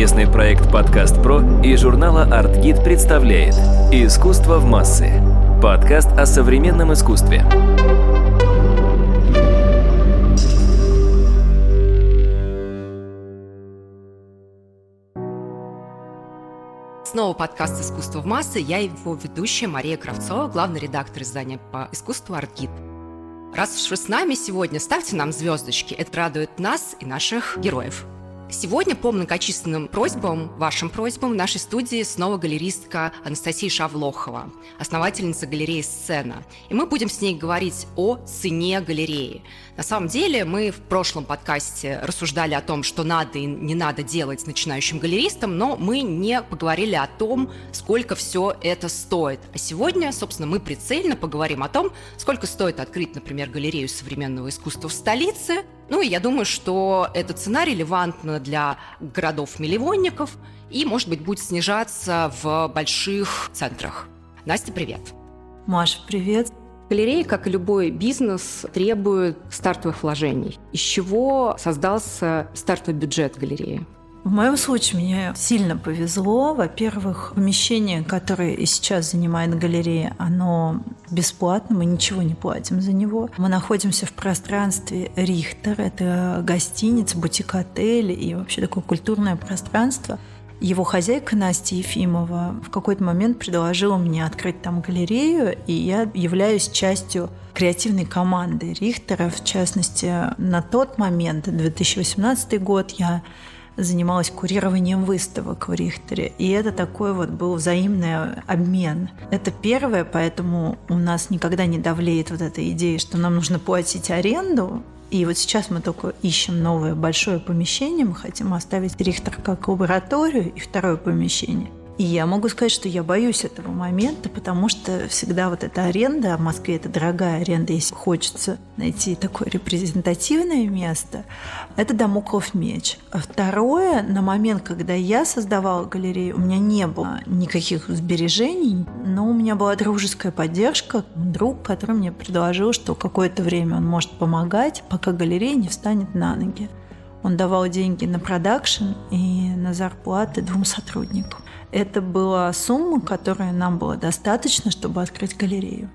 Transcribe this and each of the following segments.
Совместный проект «Подкаст Про» и журнала «Артгид» представляет «Искусство в массы» – подкаст о современном искусстве. Снова подкаст «Искусство в массы». Я его ведущая Мария Кравцова, главный редактор издания по искусству «Артгид». Раз уж вы с нами сегодня, ставьте нам звездочки. Это радует нас и наших героев. Сегодня по многочисленным просьбам, вашим просьбам, в нашей студии снова галеристка Анастасия Шавлохова, основательница галереи «Сцена». И мы будем с ней говорить о цене галереи. На самом деле мы в прошлом подкасте рассуждали о том, что надо и не надо делать начинающим галеристам, но мы не поговорили о том, сколько все это стоит. А сегодня, собственно, мы прицельно поговорим о том, сколько стоит открыть, например, галерею современного искусства в столице – ну и я думаю, что эта цена релевантна для городов-миллионников и, может быть, будет снижаться в больших центрах. Настя, привет. Маша, привет. Галереи, как и любой бизнес, требуют стартовых вложений. Из чего создался стартовый бюджет галереи? В моем случае мне сильно повезло. Во-первых, помещение, которое и сейчас занимает галерея, оно бесплатно, мы ничего не платим за него. Мы находимся в пространстве Рихтер, это гостиница, бутик-отель и вообще такое культурное пространство. Его хозяйка Настя Ефимова в какой-то момент предложила мне открыть там галерею, и я являюсь частью креативной команды Рихтера. В частности, на тот момент, 2018 год, я занималась курированием выставок в Рихтере. И это такой вот был взаимный обмен. Это первое, поэтому у нас никогда не давлеет вот эта идея, что нам нужно платить аренду. И вот сейчас мы только ищем новое большое помещение. Мы хотим оставить Рихтер как лабораторию и второе помещение. И я могу сказать, что я боюсь этого момента, потому что всегда вот эта аренда, а в Москве это дорогая аренда, если хочется найти такое репрезентативное место, это домоклов меч. А второе, на момент, когда я создавала галерею, у меня не было никаких сбережений, но у меня была дружеская поддержка, друг, который мне предложил, что какое-то время он может помогать, пока галерея не встанет на ноги. Он давал деньги на продакшн и на зарплаты двум сотрудникам. Это была сумма, которая нам было достаточно, чтобы открыть галерею.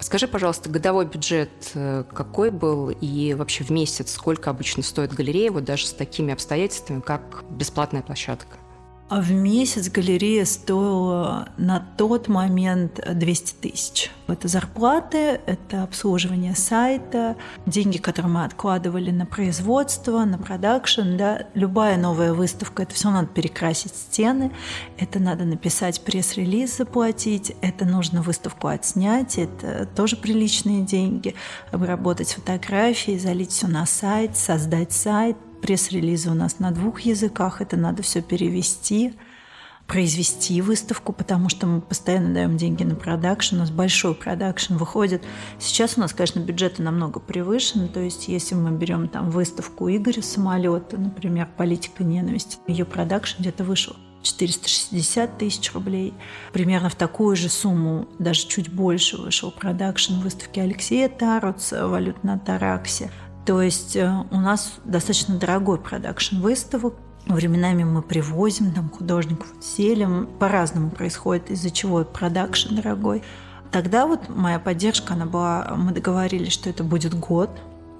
Скажи, пожалуйста, годовой бюджет э, какой был и вообще в месяц сколько обычно стоит галерея, вот даже с такими обстоятельствами, как бесплатная площадка? А в месяц галерея стоила на тот момент 200 тысяч. Это зарплаты, это обслуживание сайта, деньги, которые мы откладывали на производство, на продакшн. Да. Любая новая выставка, это все надо перекрасить стены, это надо написать пресс-релиз, заплатить, это нужно выставку отснять, это тоже приличные деньги, обработать фотографии, залить все на сайт, создать сайт, пресс-релизы у нас на двух языках, это надо все перевести, произвести выставку, потому что мы постоянно даем деньги на продакшн, у нас большой продакшн выходит. Сейчас у нас, конечно, бюджеты намного превышены, то есть если мы берем там выставку Игоря Самолета, например, «Политика ненависти», ее продакшн где-то вышел 460 тысяч рублей. Примерно в такую же сумму, даже чуть больше, вышел продакшн выставки Алексея Таруца «Валют на Тараксе». То есть э, у нас достаточно дорогой продакшн выставок. Временами мы привозим там художников, селим. По-разному происходит, из-за чего продакшн дорогой. Тогда вот моя поддержка, она была, мы договорились, что это будет год,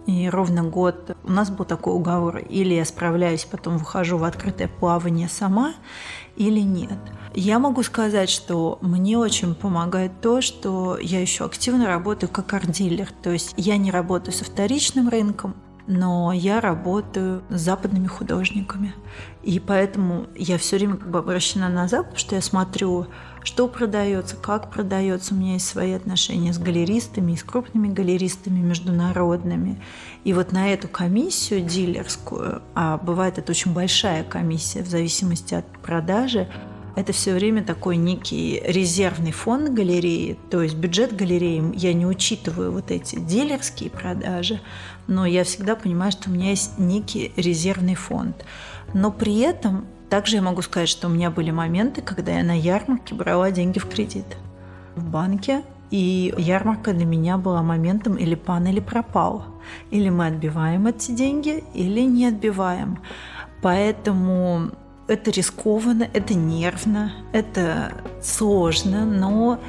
и ровно год у нас был такой уговор. Или я справляюсь, потом выхожу в открытое плавание сама, или нет. Я могу сказать, что мне очень помогает то, что я еще активно работаю как арт-дилер. То есть я не работаю со вторичным рынком, но я работаю с западными художниками. И поэтому я все время как бы обращена на Запад, что я смотрю, что продается, как продается. У меня есть свои отношения с галеристами, и с крупными галеристами международными. И вот на эту комиссию дилерскую, а бывает это очень большая комиссия в зависимости от продажи, это все время такой некий резервный фонд галереи, то есть бюджет галереи, я не учитываю вот эти дилерские продажи, но я всегда понимаю, что у меня есть некий резервный фонд. Но при этом также я могу сказать, что у меня были моменты, когда я на ярмарке брала деньги в кредит в банке, и ярмарка для меня была моментом или пан, или пропал. Или мы отбиваем эти деньги, или не отбиваем. Поэтому Это рискованно, это нервно, это сложно, но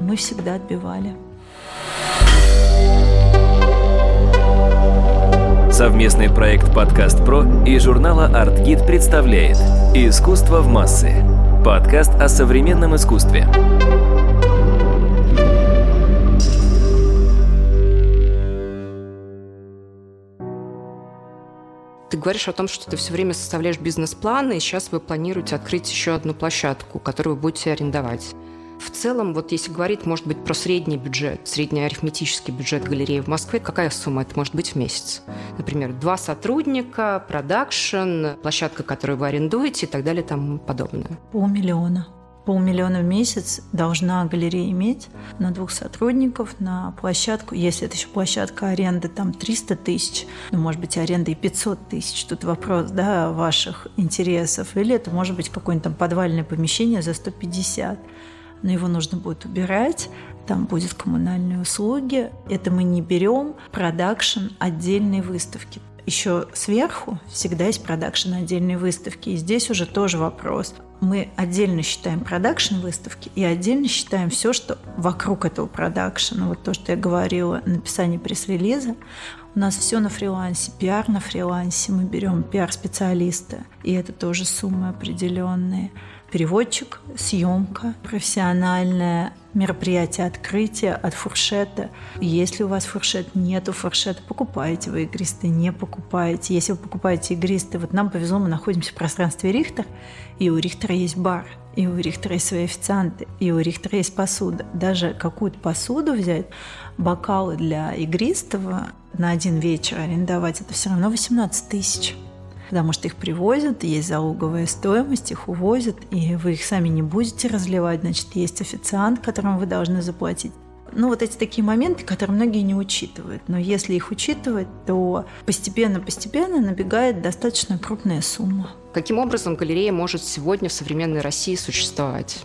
мы всегда отбивали. Совместный проект «Подкаст Про» и журнала «Артгид» представляет «Искусство в массы» – подкаст о современном искусстве. Ты говоришь о том, что ты все время составляешь бизнес-планы, и сейчас вы планируете открыть еще одну площадку, которую вы будете арендовать. В целом, вот если говорить, может быть, про средний бюджет, средний арифметический бюджет галереи в Москве, какая сумма это может быть в месяц? Например, два сотрудника, продакшн, площадка, которую вы арендуете и так далее тому подобное. Полмиллиона полмиллиона в месяц должна галерея иметь на двух сотрудников, на площадку. Если это еще площадка аренды, там 300 тысяч, ну, может быть, аренда и 500 тысяч. Тут вопрос, да, ваших интересов. Или это может быть какое-нибудь там подвальное помещение за 150 но его нужно будет убирать, там будет коммунальные услуги. Это мы не берем продакшн отдельной выставки еще сверху всегда есть продакшн отдельной выставки. И здесь уже тоже вопрос. Мы отдельно считаем продакшн выставки и отдельно считаем все, что вокруг этого продакшена. Вот то, что я говорила, написание пресс-релиза. У нас все на фрилансе, пиар на фрилансе. Мы берем пиар-специалиста, и это тоже суммы определенные переводчик, съемка профессиональная, мероприятие открытия от фуршета. Если у вас фуршет нету фуршета, покупаете вы игристый, не покупаете. Если вы покупаете игристый, вот нам повезло, мы находимся в пространстве Рихтер, и у Рихтера есть бар, и у Рихтера есть свои официанты, и у Рихтера есть посуда. Даже какую-то посуду взять, бокалы для игристого на один вечер арендовать, это все равно 18 тысяч потому что их привозят, есть залоговая стоимость, их увозят, и вы их сами не будете разливать, значит, есть официант, которому вы должны заплатить. Ну, вот эти такие моменты, которые многие не учитывают. Но если их учитывать, то постепенно-постепенно набегает достаточно крупная сумма. Каким образом галерея может сегодня в современной России существовать?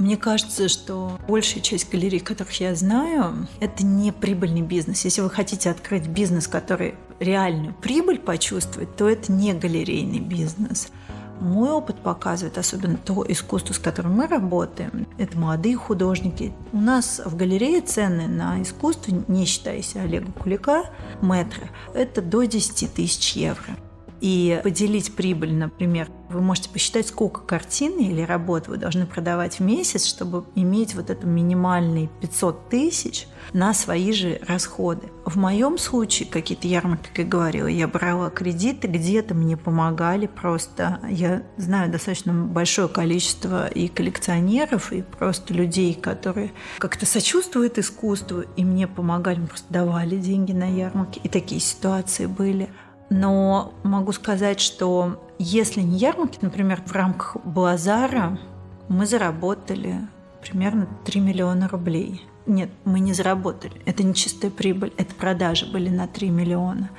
Мне кажется, что большая часть галерей, которых я знаю, это не прибыльный бизнес. Если вы хотите открыть бизнес, который реальную прибыль почувствовать, то это не галерейный бизнес. Мой опыт показывает, особенно то искусство, с которым мы работаем, это молодые художники. У нас в галерее цены на искусство, не считая Олега Кулика, метра, это до 10 тысяч евро и поделить прибыль, например, вы можете посчитать, сколько картин или работ вы должны продавать в месяц, чтобы иметь вот это минимальные 500 тысяч на свои же расходы. В моем случае какие-то ярмарки, как я говорила, я брала кредиты, где-то мне помогали просто. Я знаю достаточно большое количество и коллекционеров, и просто людей, которые как-то сочувствуют искусству, и мне помогали, просто давали деньги на ярмарки. И такие ситуации были. Но могу сказать, что если не ярмарки, например, в рамках Базара мы заработали примерно 3 миллиона рублей. Нет, мы не заработали. Это не чистая прибыль, это продажи были на 3 миллиона.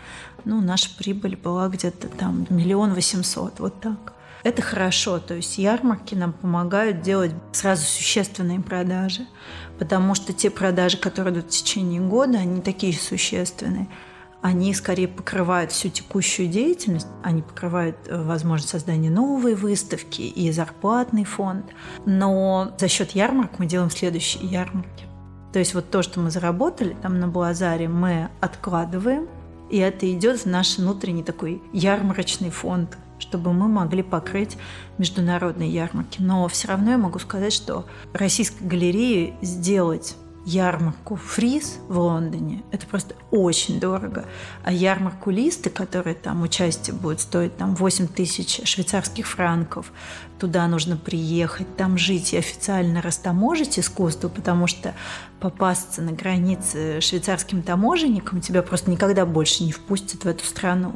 Ну, наша прибыль была где-то там миллион восемьсот, вот так. Это хорошо, то есть ярмарки нам помогают делать сразу существенные продажи, потому что те продажи, которые идут в течение года, они такие существенные – они скорее покрывают всю текущую деятельность, они покрывают э, возможность создания новой выставки и зарплатный фонд. Но за счет ярмарок мы делаем следующие ярмарки. То есть вот то, что мы заработали там на Блазаре, мы откладываем, и это идет в наш внутренний такой ярмарочный фонд, чтобы мы могли покрыть международные ярмарки. Но все равно я могу сказать, что российской галереи сделать ярмарку фриз в Лондоне, это просто очень дорого. А ярмарку листы, которые там участие будет стоить там 8 тысяч швейцарских франков, туда нужно приехать, там жить и официально растаможить искусство, потому что попасться на границе швейцарским таможенникам тебя просто никогда больше не впустят в эту страну.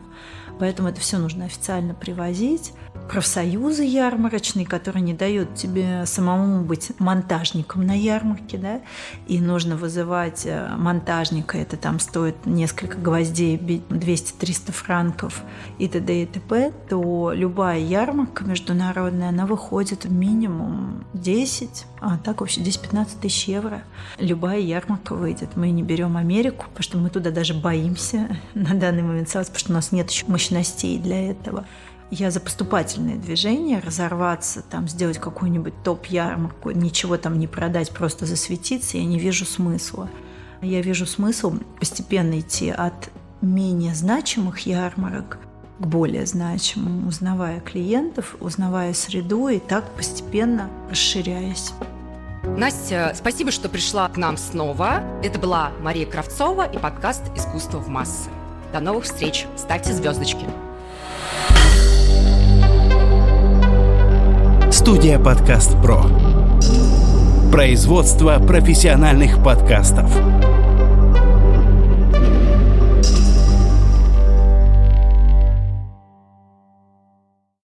Поэтому это все нужно официально привозить профсоюзы ярмарочные, которые не дают тебе самому быть монтажником на ярмарке, да, и нужно вызывать э, монтажника, это там стоит несколько гвоздей, 200-300 франков и т.д. и т.п., то любая ярмарка международная, она выходит минимум 10, а так вообще 10-15 тысяч евро. Любая ярмарка выйдет. Мы не берем Америку, потому что мы туда даже боимся на данный момент, потому что у нас нет еще мощностей для этого. Я за поступательное движение, разорваться, там, сделать какую-нибудь топ-ярмарку, ничего там не продать, просто засветиться, я не вижу смысла. Я вижу смысл постепенно идти от менее значимых ярмарок к более значимым, узнавая клиентов, узнавая среду и так постепенно расширяясь. Настя, спасибо, что пришла к нам снова. Это была Мария Кравцова и подкаст «Искусство в массы». До новых встреч. Ставьте звездочки. Студия «Подкаст Про». Производство профессиональных подкастов.